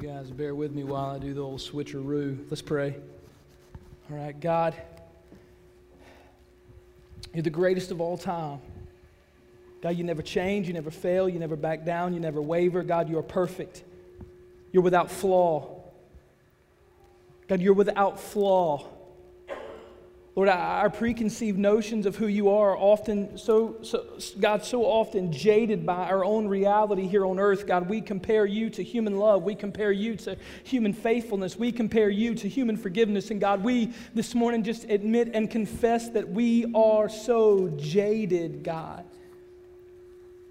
you guys bear with me while I do the old switcheroo. Let's pray. All right, God, you're the greatest of all time. God, you never change, you never fail, you never back down, you never waver. God, you are perfect. You're without flaw. God, you're without flaw. Lord, our preconceived notions of who you are are often so, so, God, so often jaded by our own reality here on earth. God, we compare you to human love. We compare you to human faithfulness. We compare you to human forgiveness. And God, we this morning just admit and confess that we are so jaded, God.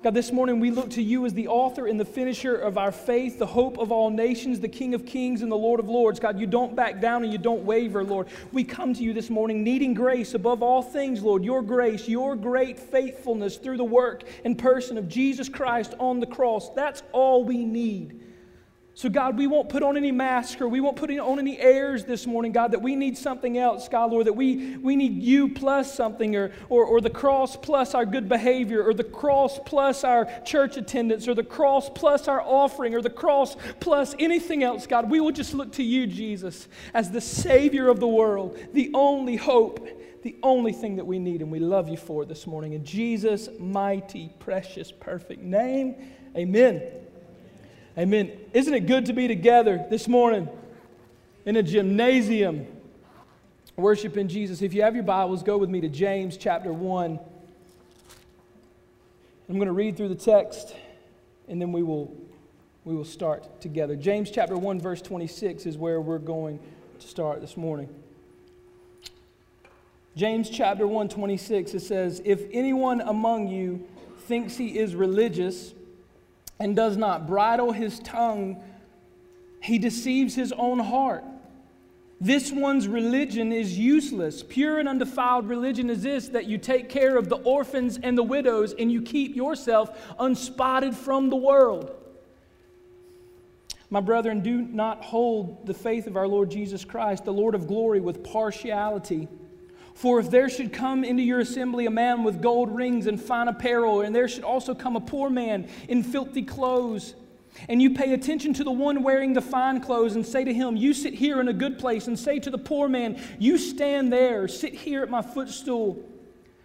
God, this morning we look to you as the author and the finisher of our faith, the hope of all nations, the King of kings and the Lord of lords. God, you don't back down and you don't waver, Lord. We come to you this morning needing grace above all things, Lord. Your grace, your great faithfulness through the work and person of Jesus Christ on the cross. That's all we need. So, God, we won't put on any mask or we won't put on any airs this morning, God, that we need something else, God, Lord, that we, we need you plus something or, or, or the cross plus our good behavior or the cross plus our church attendance or the cross plus our offering or the cross plus anything else, God. We will just look to you, Jesus, as the Savior of the world, the only hope, the only thing that we need, and we love you for this morning. In Jesus' mighty, precious, perfect name, amen. Amen. Isn't it good to be together this morning in a gymnasium worshiping Jesus? If you have your Bibles, go with me to James chapter 1. I'm going to read through the text and then we will, we will start together. James chapter 1, verse 26 is where we're going to start this morning. James chapter 1, 26, it says, If anyone among you thinks he is religious, and does not bridle his tongue, he deceives his own heart. This one's religion is useless. Pure and undefiled religion is this that you take care of the orphans and the widows and you keep yourself unspotted from the world. My brethren, do not hold the faith of our Lord Jesus Christ, the Lord of glory, with partiality. For if there should come into your assembly a man with gold rings and fine apparel, and there should also come a poor man in filthy clothes, and you pay attention to the one wearing the fine clothes and say to him, You sit here in a good place, and say to the poor man, You stand there, sit here at my footstool.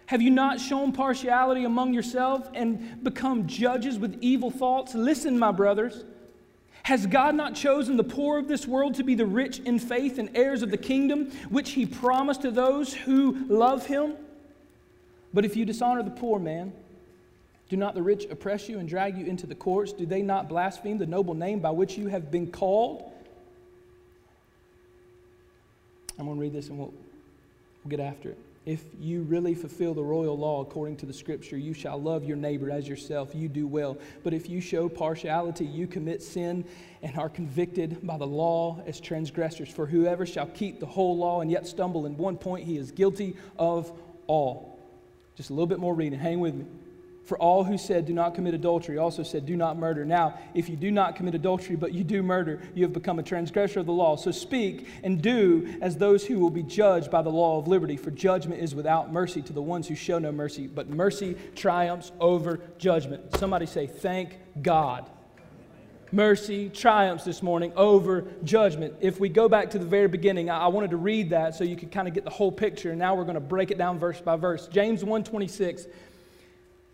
Have you not shown partiality among yourselves and become judges with evil thoughts? Listen, my brothers. Has God not chosen the poor of this world to be the rich in faith and heirs of the kingdom, which he promised to those who love him? But if you dishonor the poor man, do not the rich oppress you and drag you into the courts? Do they not blaspheme the noble name by which you have been called? I'm going to read this and we'll, we'll get after it. If you really fulfill the royal law according to the scripture, you shall love your neighbor as yourself, you do well. But if you show partiality, you commit sin and are convicted by the law as transgressors. For whoever shall keep the whole law and yet stumble in one point, he is guilty of all. Just a little bit more reading. Hang with me. For all who said, Do not commit adultery, also said, Do not murder. Now, if you do not commit adultery, but you do murder, you have become a transgressor of the law. So speak and do as those who will be judged by the law of liberty. For judgment is without mercy to the ones who show no mercy, but mercy triumphs over judgment. Somebody say, Thank God. Mercy triumphs this morning over judgment. If we go back to the very beginning, I wanted to read that so you could kind of get the whole picture. And now we're going to break it down verse by verse. James 126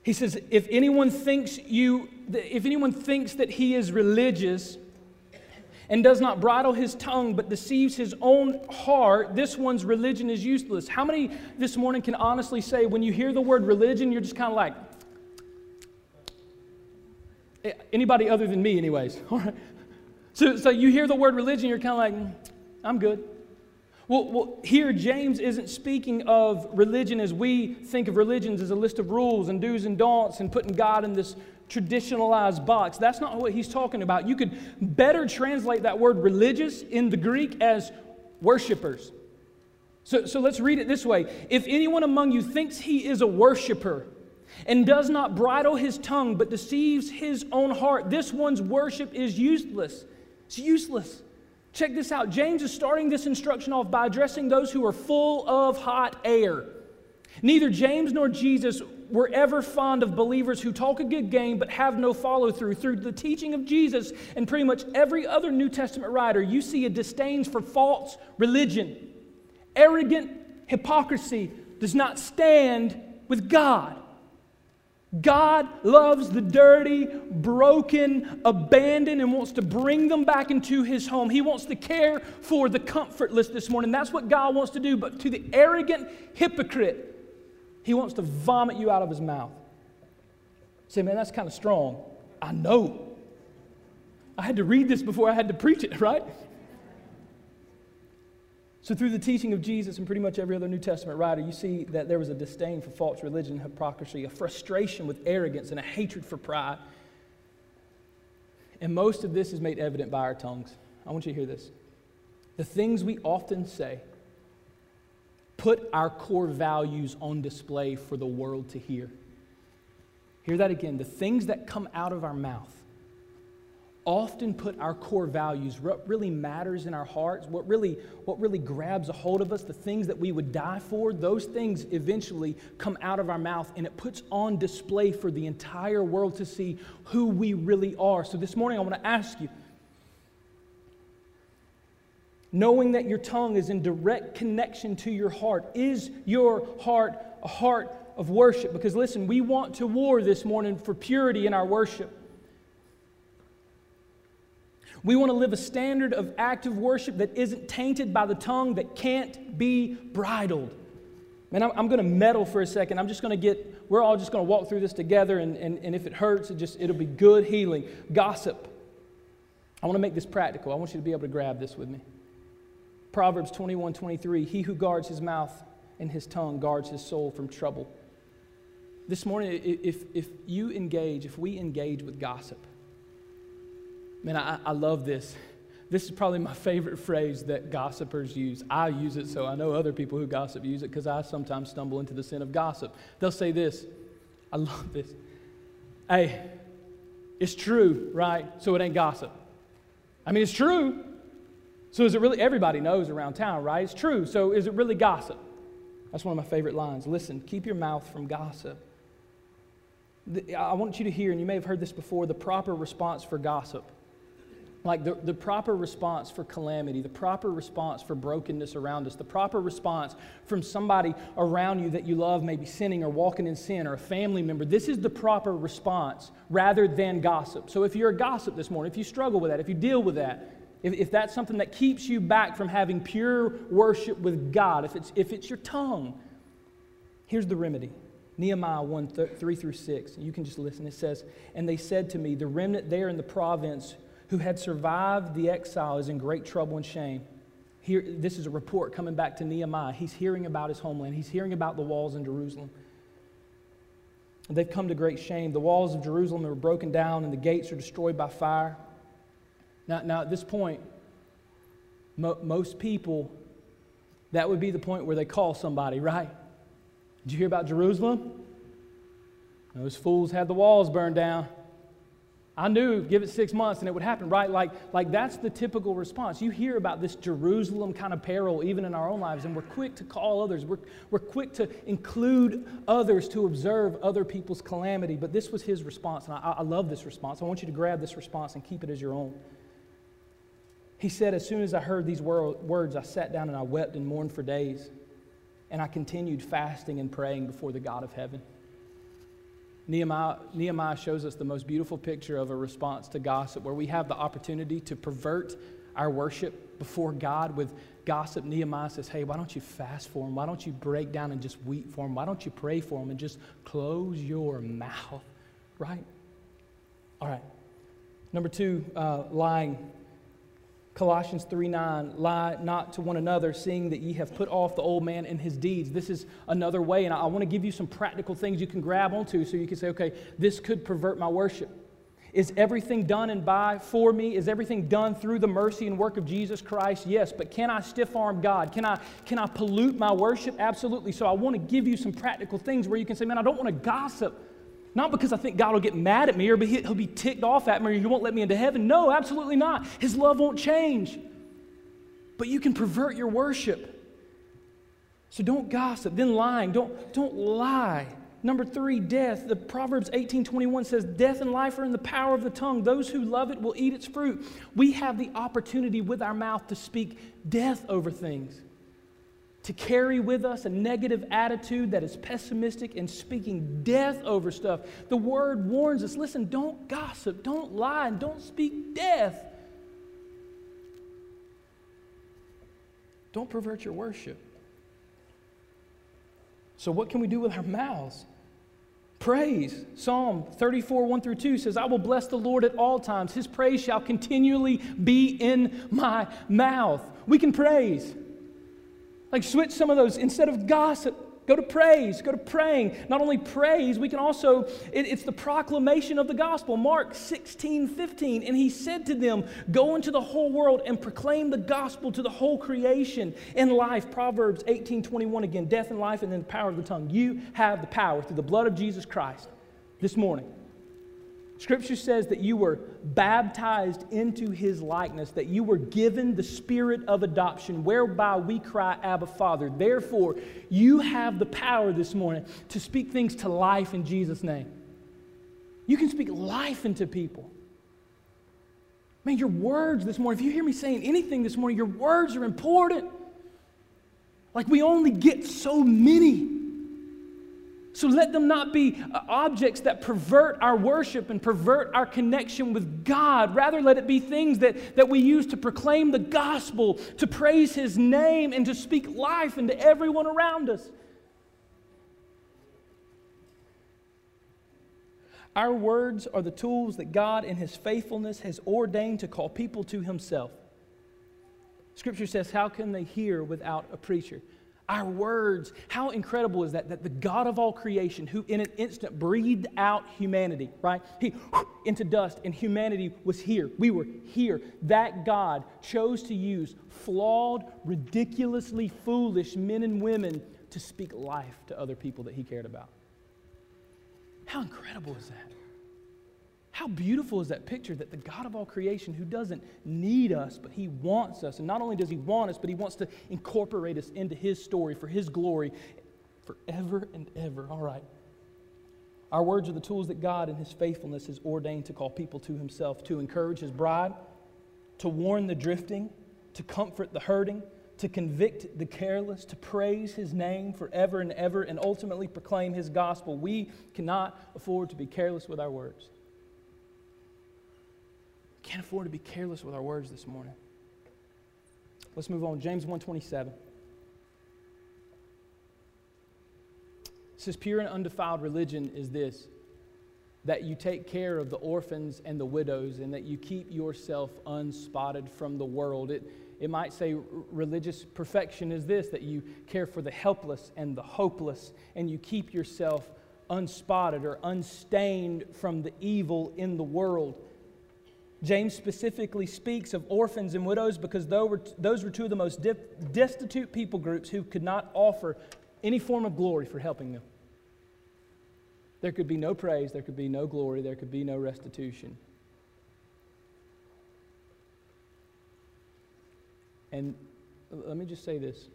he says, if anyone thinks you, if anyone thinks that he is religious and does not bridle his tongue but deceives his own heart, this one's religion is useless. How many this morning can honestly say when you hear the word religion, you're just kind of like, eh, anybody other than me, anyways? All right. So, so you hear the word religion, you're kind of like, mm, I'm good. Well, well, here James isn't speaking of religion as we think of religions as a list of rules and do's and don'ts and putting God in this traditionalized box. That's not what he's talking about. You could better translate that word religious in the Greek as worshipers. So, so let's read it this way If anyone among you thinks he is a worshiper, and does not bridle his tongue but deceives his own heart, this one's worship is useless. It's useless. Check this out. James is starting this instruction off by addressing those who are full of hot air. Neither James nor Jesus we're ever fond of believers who talk a good game but have no follow through. Through the teaching of Jesus and pretty much every other New Testament writer, you see a disdain for false religion. Arrogant hypocrisy does not stand with God. God loves the dirty, broken, abandoned, and wants to bring them back into His home. He wants to care for the comfortless this morning. That's what God wants to do. But to the arrogant hypocrite, He wants to vomit you out of His mouth. Say, man, that's kind of strong. I know. I had to read this before I had to preach it, right? So, through the teaching of Jesus and pretty much every other New Testament writer, you see that there was a disdain for false religion, hypocrisy, a frustration with arrogance, and a hatred for pride. And most of this is made evident by our tongues. I want you to hear this. The things we often say put our core values on display for the world to hear. Hear that again. The things that come out of our mouth often put our core values, what really matters in our hearts, what really, what really grabs a hold of us, the things that we would die for, those things eventually come out of our mouth and it puts on display for the entire world to see who we really are. So this morning I want to ask you, knowing that your tongue is in direct connection to your heart, is your heart a heart of worship? Because listen, we want to war this morning for purity in our worship. We want to live a standard of active worship that isn't tainted by the tongue, that can't be bridled. Man, I'm, I'm going to meddle for a second. I'm just going to get, we're all just going to walk through this together, and, and, and if it hurts, it just, it'll be good healing. Gossip. I want to make this practical. I want you to be able to grab this with me. Proverbs 21 23 He who guards his mouth and his tongue guards his soul from trouble. This morning, if, if you engage, if we engage with gossip, Man, I, I love this. This is probably my favorite phrase that gossipers use. I use it, so I know other people who gossip use it because I sometimes stumble into the sin of gossip. They'll say this I love this. Hey, it's true, right? So it ain't gossip. I mean, it's true. So is it really, everybody knows around town, right? It's true. So is it really gossip? That's one of my favorite lines. Listen, keep your mouth from gossip. I want you to hear, and you may have heard this before, the proper response for gossip like the, the proper response for calamity, the proper response for brokenness around us, the proper response from somebody around you that you love, maybe sinning or walking in sin, or a family member. This is the proper response rather than gossip. So if you're a gossip this morning, if you struggle with that, if you deal with that, if, if that's something that keeps you back from having pure worship with God, if it's, if it's your tongue, here's the remedy. Nehemiah 1 3 through 6. You can just listen. It says, And they said to me, The remnant there in the province who had survived the exile is in great trouble and shame. Here, this is a report coming back to Nehemiah. He's hearing about his homeland, he's hearing about the walls in Jerusalem. And they've come to great shame. The walls of Jerusalem are broken down and the gates are destroyed by fire. Now, now at this point, mo- most people, that would be the point where they call somebody, right? Did you hear about Jerusalem? Those fools had the walls burned down. I knew, give it six months and it would happen, right? Like, like that's the typical response. You hear about this Jerusalem kind of peril even in our own lives, and we're quick to call others. We're, we're quick to include others to observe other people's calamity. But this was his response, and I, I love this response. I want you to grab this response and keep it as your own. He said, As soon as I heard these words, I sat down and I wept and mourned for days, and I continued fasting and praying before the God of heaven. Nehemiah, Nehemiah shows us the most beautiful picture of a response to gossip, where we have the opportunity to pervert our worship before God with gossip. Nehemiah says, Hey, why don't you fast for him? Why don't you break down and just weep for him? Why don't you pray for him and just close your mouth? Right? All right. Number two, uh, lying. Colossians 3 9, lie not to one another, seeing that ye have put off the old man and his deeds. This is another way, and I, I want to give you some practical things you can grab onto so you can say, okay, this could pervert my worship. Is everything done and by for me? Is everything done through the mercy and work of Jesus Christ? Yes, but can I stiff arm God? Can I, can I pollute my worship? Absolutely. So I want to give you some practical things where you can say, man, I don't want to gossip not because I think God will get mad at me or he'll be ticked off at me or he won't let me into heaven. No, absolutely not. His love won't change. But you can pervert your worship. So don't gossip. Then lying. Don't, don't lie Number three, death. The Proverbs 18:21 says, "Death and life are in the power of the tongue. Those who love it will eat its fruit." We have the opportunity with our mouth to speak death over things, to carry with us a negative attitude that is pessimistic and speaking death over stuff. The word warns us: listen, don't gossip, don't lie, and don't speak death. Don't pervert your worship. So, what can we do with our mouths? Praise. Psalm 34, 1 through 2 says, I will bless the Lord at all times. His praise shall continually be in my mouth. We can praise. Like, switch some of those. Instead of gossip, Go to praise, go to praying. Not only praise, we can also, it, it's the proclamation of the gospel. Mark 16, 15. And he said to them, Go into the whole world and proclaim the gospel to the whole creation in life. Proverbs 18, 21 again, death and life, and then the power of the tongue. You have the power through the blood of Jesus Christ this morning Scripture says that you were baptized into his likeness, that you were given the spirit of adoption, whereby we cry, Abba, Father. Therefore, you have the power this morning to speak things to life in Jesus' name. You can speak life into people. Man, your words this morning, if you hear me saying anything this morning, your words are important. Like we only get so many. So let them not be uh, objects that pervert our worship and pervert our connection with God. Rather, let it be things that, that we use to proclaim the gospel, to praise His name, and to speak life into everyone around us. Our words are the tools that God, in His faithfulness, has ordained to call people to Himself. Scripture says, How can they hear without a preacher? Our words, how incredible is that? That the God of all creation, who in an instant breathed out humanity, right? He into dust, and humanity was here. We were here. That God chose to use flawed, ridiculously foolish men and women to speak life to other people that He cared about. How incredible is that? How beautiful is that picture that the God of all creation, who doesn't need us, but He wants us. And not only does He want us, but He wants to incorporate us into His story for His glory forever and ever. All right. Our words are the tools that God, in His faithfulness, has ordained to call people to Himself, to encourage His bride, to warn the drifting, to comfort the hurting, to convict the careless, to praise His name forever and ever, and ultimately proclaim His gospel. We cannot afford to be careless with our words. Can't afford to be careless with our words this morning. Let's move on. James 127. It says, Pure and undefiled religion is this that you take care of the orphans and the widows, and that you keep yourself unspotted from the world. It, it might say religious perfection is this that you care for the helpless and the hopeless, and you keep yourself unspotted or unstained from the evil in the world. James specifically speaks of orphans and widows because those were two of the most destitute people groups who could not offer any form of glory for helping them. There could be no praise, there could be no glory, there could be no restitution. And let me just say this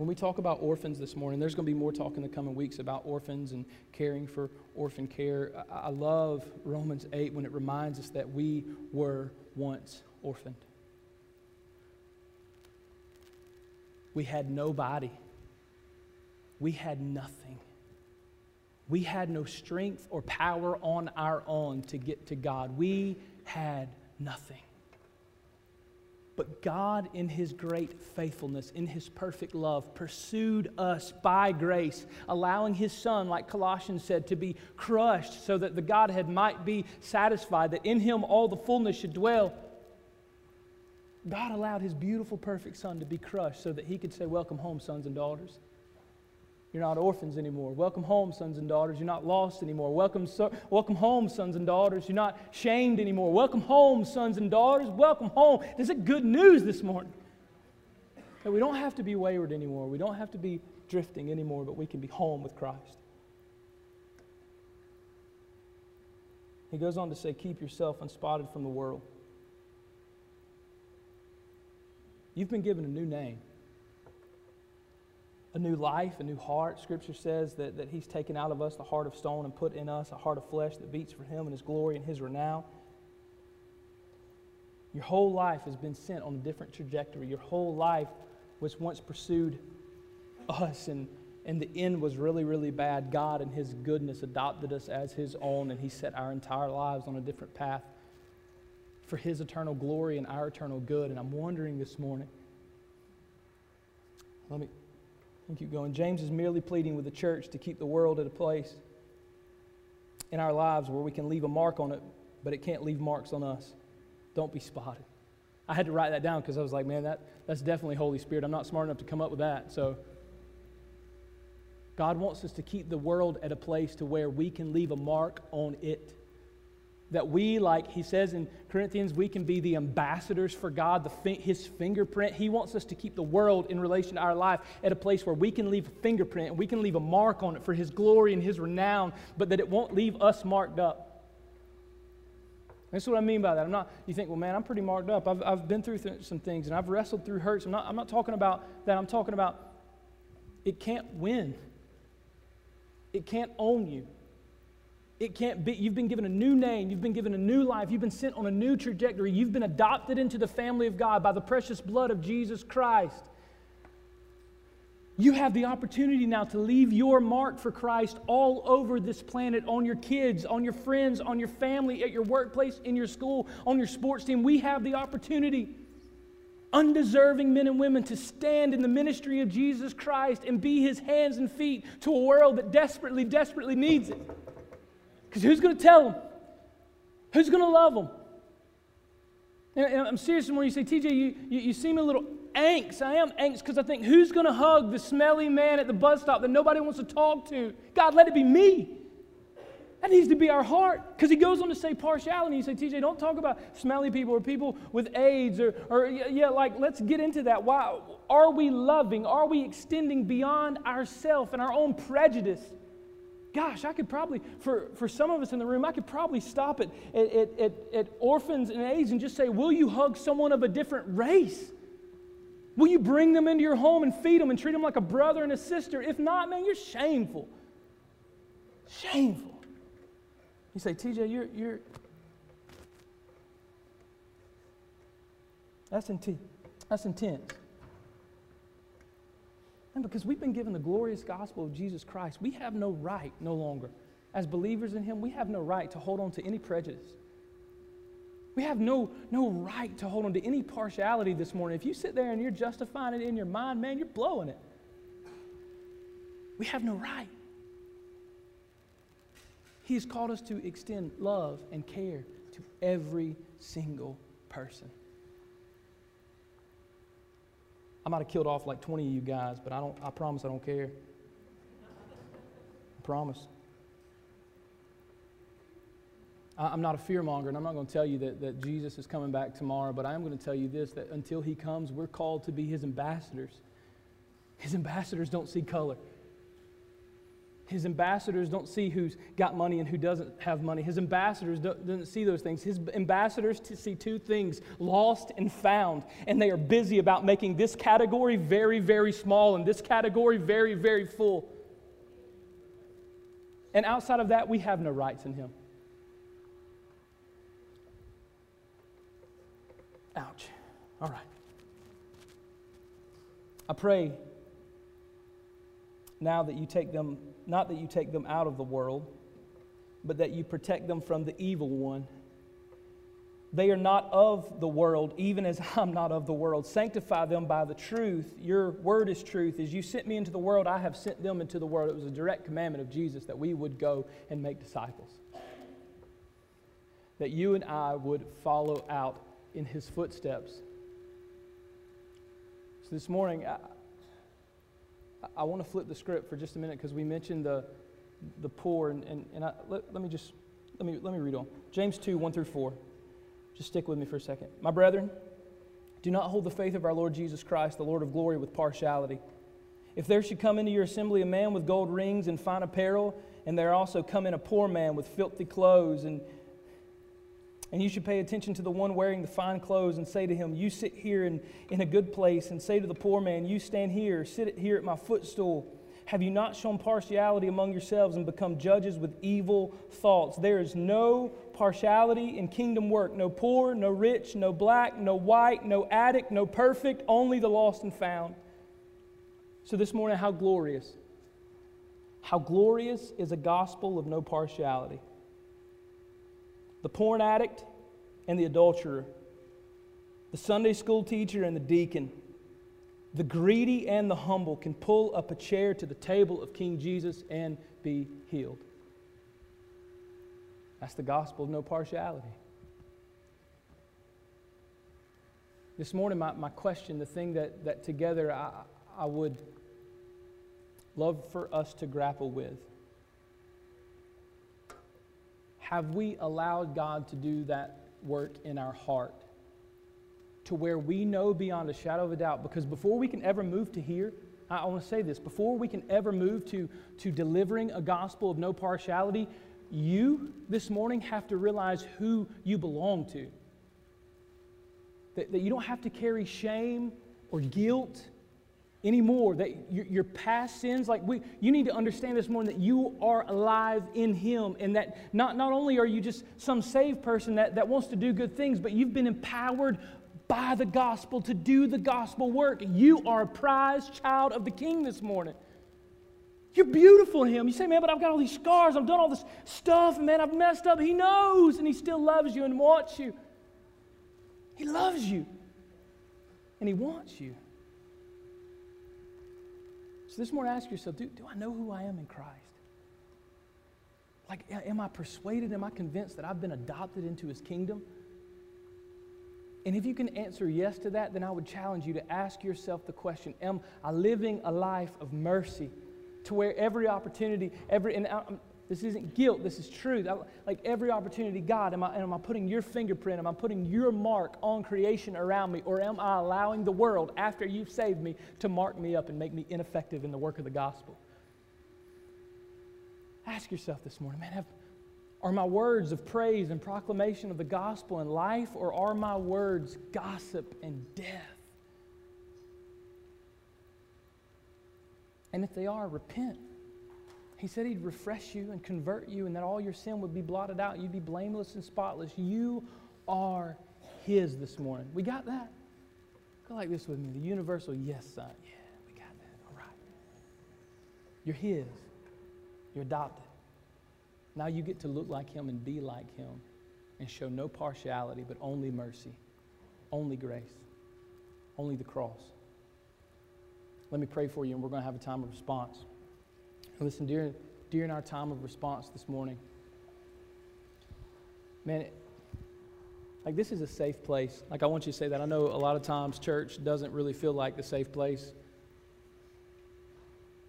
when we talk about orphans this morning, there's going to be more talk in the coming weeks about orphans and caring for orphan care. I love Romans 8 when it reminds us that we were once orphaned. We had nobody. We had nothing. We had no strength or power on our own to get to God. We had nothing. But God, in His great faithfulness, in His perfect love, pursued us by grace, allowing His Son, like Colossians said, to be crushed so that the Godhead might be satisfied, that in Him all the fullness should dwell. God allowed His beautiful, perfect Son to be crushed so that He could say, Welcome home, sons and daughters. You're not orphans anymore. Welcome home, sons and daughters. You're not lost anymore. Welcome, so, welcome home, sons and daughters. You're not shamed anymore. Welcome home, sons and daughters. Welcome home. This is good news this morning. That we don't have to be wayward anymore. We don't have to be drifting anymore, but we can be home with Christ. He goes on to say, Keep yourself unspotted from the world. You've been given a new name. A new life, a new heart. Scripture says that, that He's taken out of us the heart of stone and put in us a heart of flesh that beats for Him and His glory and His renown. Your whole life has been sent on a different trajectory. Your whole life was once pursued us, and, and the end was really, really bad. God, in His goodness, adopted us as His own, and He set our entire lives on a different path for His eternal glory and our eternal good. And I'm wondering this morning, let me, keep going. James is merely pleading with the church to keep the world at a place in our lives where we can leave a mark on it, but it can't leave marks on us. Don't be spotted. I had to write that down because I was like, man, that, that's definitely Holy Spirit. I'm not smart enough to come up with that. So God wants us to keep the world at a place to where we can leave a mark on it. That we, like he says in Corinthians, we can be the ambassadors for God, the fi- his fingerprint. He wants us to keep the world in relation to our life at a place where we can leave a fingerprint and we can leave a mark on it for his glory and his renown, but that it won't leave us marked up. That's what I mean by that. I'm not, you think, well, man, I'm pretty marked up. I've, I've been through th- some things and I've wrestled through hurts. I'm not, I'm not talking about that. I'm talking about it can't win, it can't own you. It can't be, you've been given a new name, you've been given a new life, you've been sent on a new trajectory, you've been adopted into the family of God by the precious blood of Jesus Christ. You have the opportunity now to leave your mark for Christ all over this planet on your kids, on your friends, on your family, at your workplace, in your school, on your sports team. We have the opportunity, undeserving men and women, to stand in the ministry of Jesus Christ and be his hands and feet to a world that desperately, desperately needs it. Because who's going to tell them? Who's going to love them? And I'm serious when you say, TJ, you, you, you seem a little angst. I am angst because I think, who's going to hug the smelly man at the bus stop that nobody wants to talk to? God, let it be me. That needs to be our heart. Because he goes on to say partiality. You say, TJ, don't talk about smelly people or people with AIDS or, or yeah, like, let's get into that. Why? Are we loving? Are we extending beyond ourself and our own prejudice? Gosh, I could probably, for, for some of us in the room, I could probably stop at, at, at, at orphans and AIDS and just say, Will you hug someone of a different race? Will you bring them into your home and feed them and treat them like a brother and a sister? If not, man, you're shameful. Shameful. You say, TJ, you're, you're, that's, inti- that's intense. And because we've been given the glorious gospel of Jesus Christ, we have no right no longer. As believers in Him, we have no right to hold on to any prejudice. We have no, no right to hold on to any partiality this morning. If you sit there and you're justifying it in your mind, man, you're blowing it. We have no right. He has called us to extend love and care to every single person. I might have killed off like 20 of you guys, but I don't I promise I don't care. I promise. I'm not a fearmonger, and I'm not going to tell you that, that Jesus is coming back tomorrow, but I am going to tell you this that until he comes, we're called to be his ambassadors. His ambassadors don't see color. His ambassadors don't see who's got money and who doesn't have money. His ambassadors don't, don't see those things. His ambassadors see two things lost and found. And they are busy about making this category very, very small and this category very, very full. And outside of that, we have no rights in Him. Ouch. All right. I pray now that you take them, not that you take them out of the world, but that you protect them from the evil one. They are not of the world, even as I'm not of the world. Sanctify them by the truth. Your word is truth. As you sent me into the world, I have sent them into the world. It was a direct commandment of Jesus that we would go and make disciples. That you and I would follow out in his footsteps. So this morning, I, I want to flip the script for just a minute because we mentioned the, the poor, and, and, and I, let, let me just let me, let me read on. James 2, 1 through 4. Just stick with me for a second. My brethren, do not hold the faith of our Lord Jesus Christ, the Lord of glory, with partiality. If there should come into your assembly a man with gold rings and fine apparel, and there also come in a poor man with filthy clothes, and And you should pay attention to the one wearing the fine clothes and say to him, You sit here in, in a good place, and say to the poor man, You stand here, sit here at my footstool. Have you not shown partiality among yourselves and become judges with evil thoughts? There is no partiality in kingdom work no poor, no rich, no black, no white, no addict, no perfect, only the lost and found. So this morning, how glorious. How glorious is a gospel of no partiality the porn addict and the adulterer, the Sunday school teacher and the deacon, the greedy and the humble can pull up a chair to the table of King Jesus and be healed. That's the gospel of no partiality. This morning, my, my question, the thing that, that together I, I would love for us to grapple with have we allowed God to do that work in our heart to where we know beyond a shadow of a doubt? Because before we can ever move to here, I, want to say this before we can ever move to, to delivering a gospel of no partiality, you this morning have to realize who you belong to. That, that you don't have to carry shame or guilt anymore. That your, past sins, like we, you need to understand this morning that you are alive in Him, and that not, not only are you just some saved person that, that wants to do good things, but you've been empowered by the gospel to do the gospel work. You are a prized child of the King this morning. You're beautiful in Him. You say, man, but I've got all these scars. I've done all this stuff, man, I've messed up. He knows, and He still loves you and wants you. He loves you, and He wants you. So this morning, ask yourself do, do I know who I am in Christ? Like, am I persuaded? Am I convinced that I've been adopted into his kingdom? And if you can answer yes to that, then I would challenge you to ask yourself the question Am I living a life of mercy to where every opportunity, every, and this isn't guilt, this is truth. I, like every opportunity, God, am I, am I putting your fingerprint, am I putting your mark on creation around me, or am I allowing the world, after you've saved me, to mark me up and make me ineffective in the work of the gospel? Ask yourself this morning, man, have, are my words of praise and proclamation of the gospel and life, or are my words gossip and death? And if they are, repent. He said He'd refresh you and convert you, and that all your sin would be blotted out. You'd be blameless and spotless. You are His this morning. We got that? Go like this with me. The universal yes sign. Yeah, we got that. All right. You're His. You're adopted. Now you get to look like Him and be like Him and show no partiality, but only mercy, only grace, only the cross. Let me pray for you, and we're going to have a time of response. Listen, during, during our time of response this morning, man, like this is a safe place. Like I want you to say that. I know a lot of times church doesn't really feel like the safe place.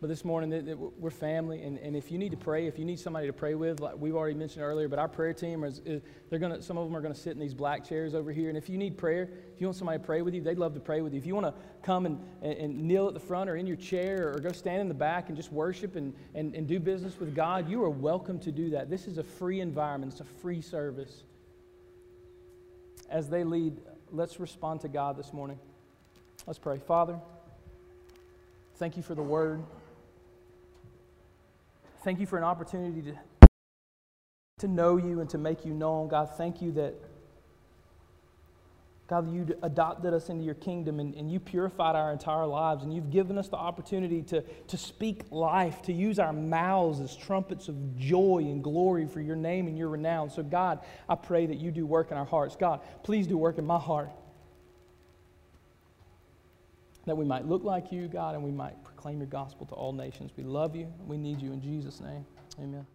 But this morning, we're family, and, and if you need to pray, if you need somebody to pray with, like we've already mentioned earlier, but our prayer team is, they're gonna. Some of them are gonna sit in these black chairs over here, and if you need prayer, if you want somebody to pray with you, they'd love to pray with you. If you want to come and, and, and, kneel at the front or in your chair or go stand in the back and just worship and, and, and do business with God, you are welcome to do that. This is a free environment. It's a free service. As they lead, let's respond to God this morning. Let's pray. Father, thank you for the word. Thank you for an opportunity to, to know you and to make you known. God, thank you that, God, you adopted us into your kingdom and, and you purified our entire lives and you've given us the opportunity to, to speak life, to use our mouths as trumpets of joy and glory for your name and your renown. So, God, I pray that you do work in our hearts. God, please do work in my heart that we might look like you, God, and we might proclaim your gospel to all nations. We love you. We need you in Jesus' name. Amen.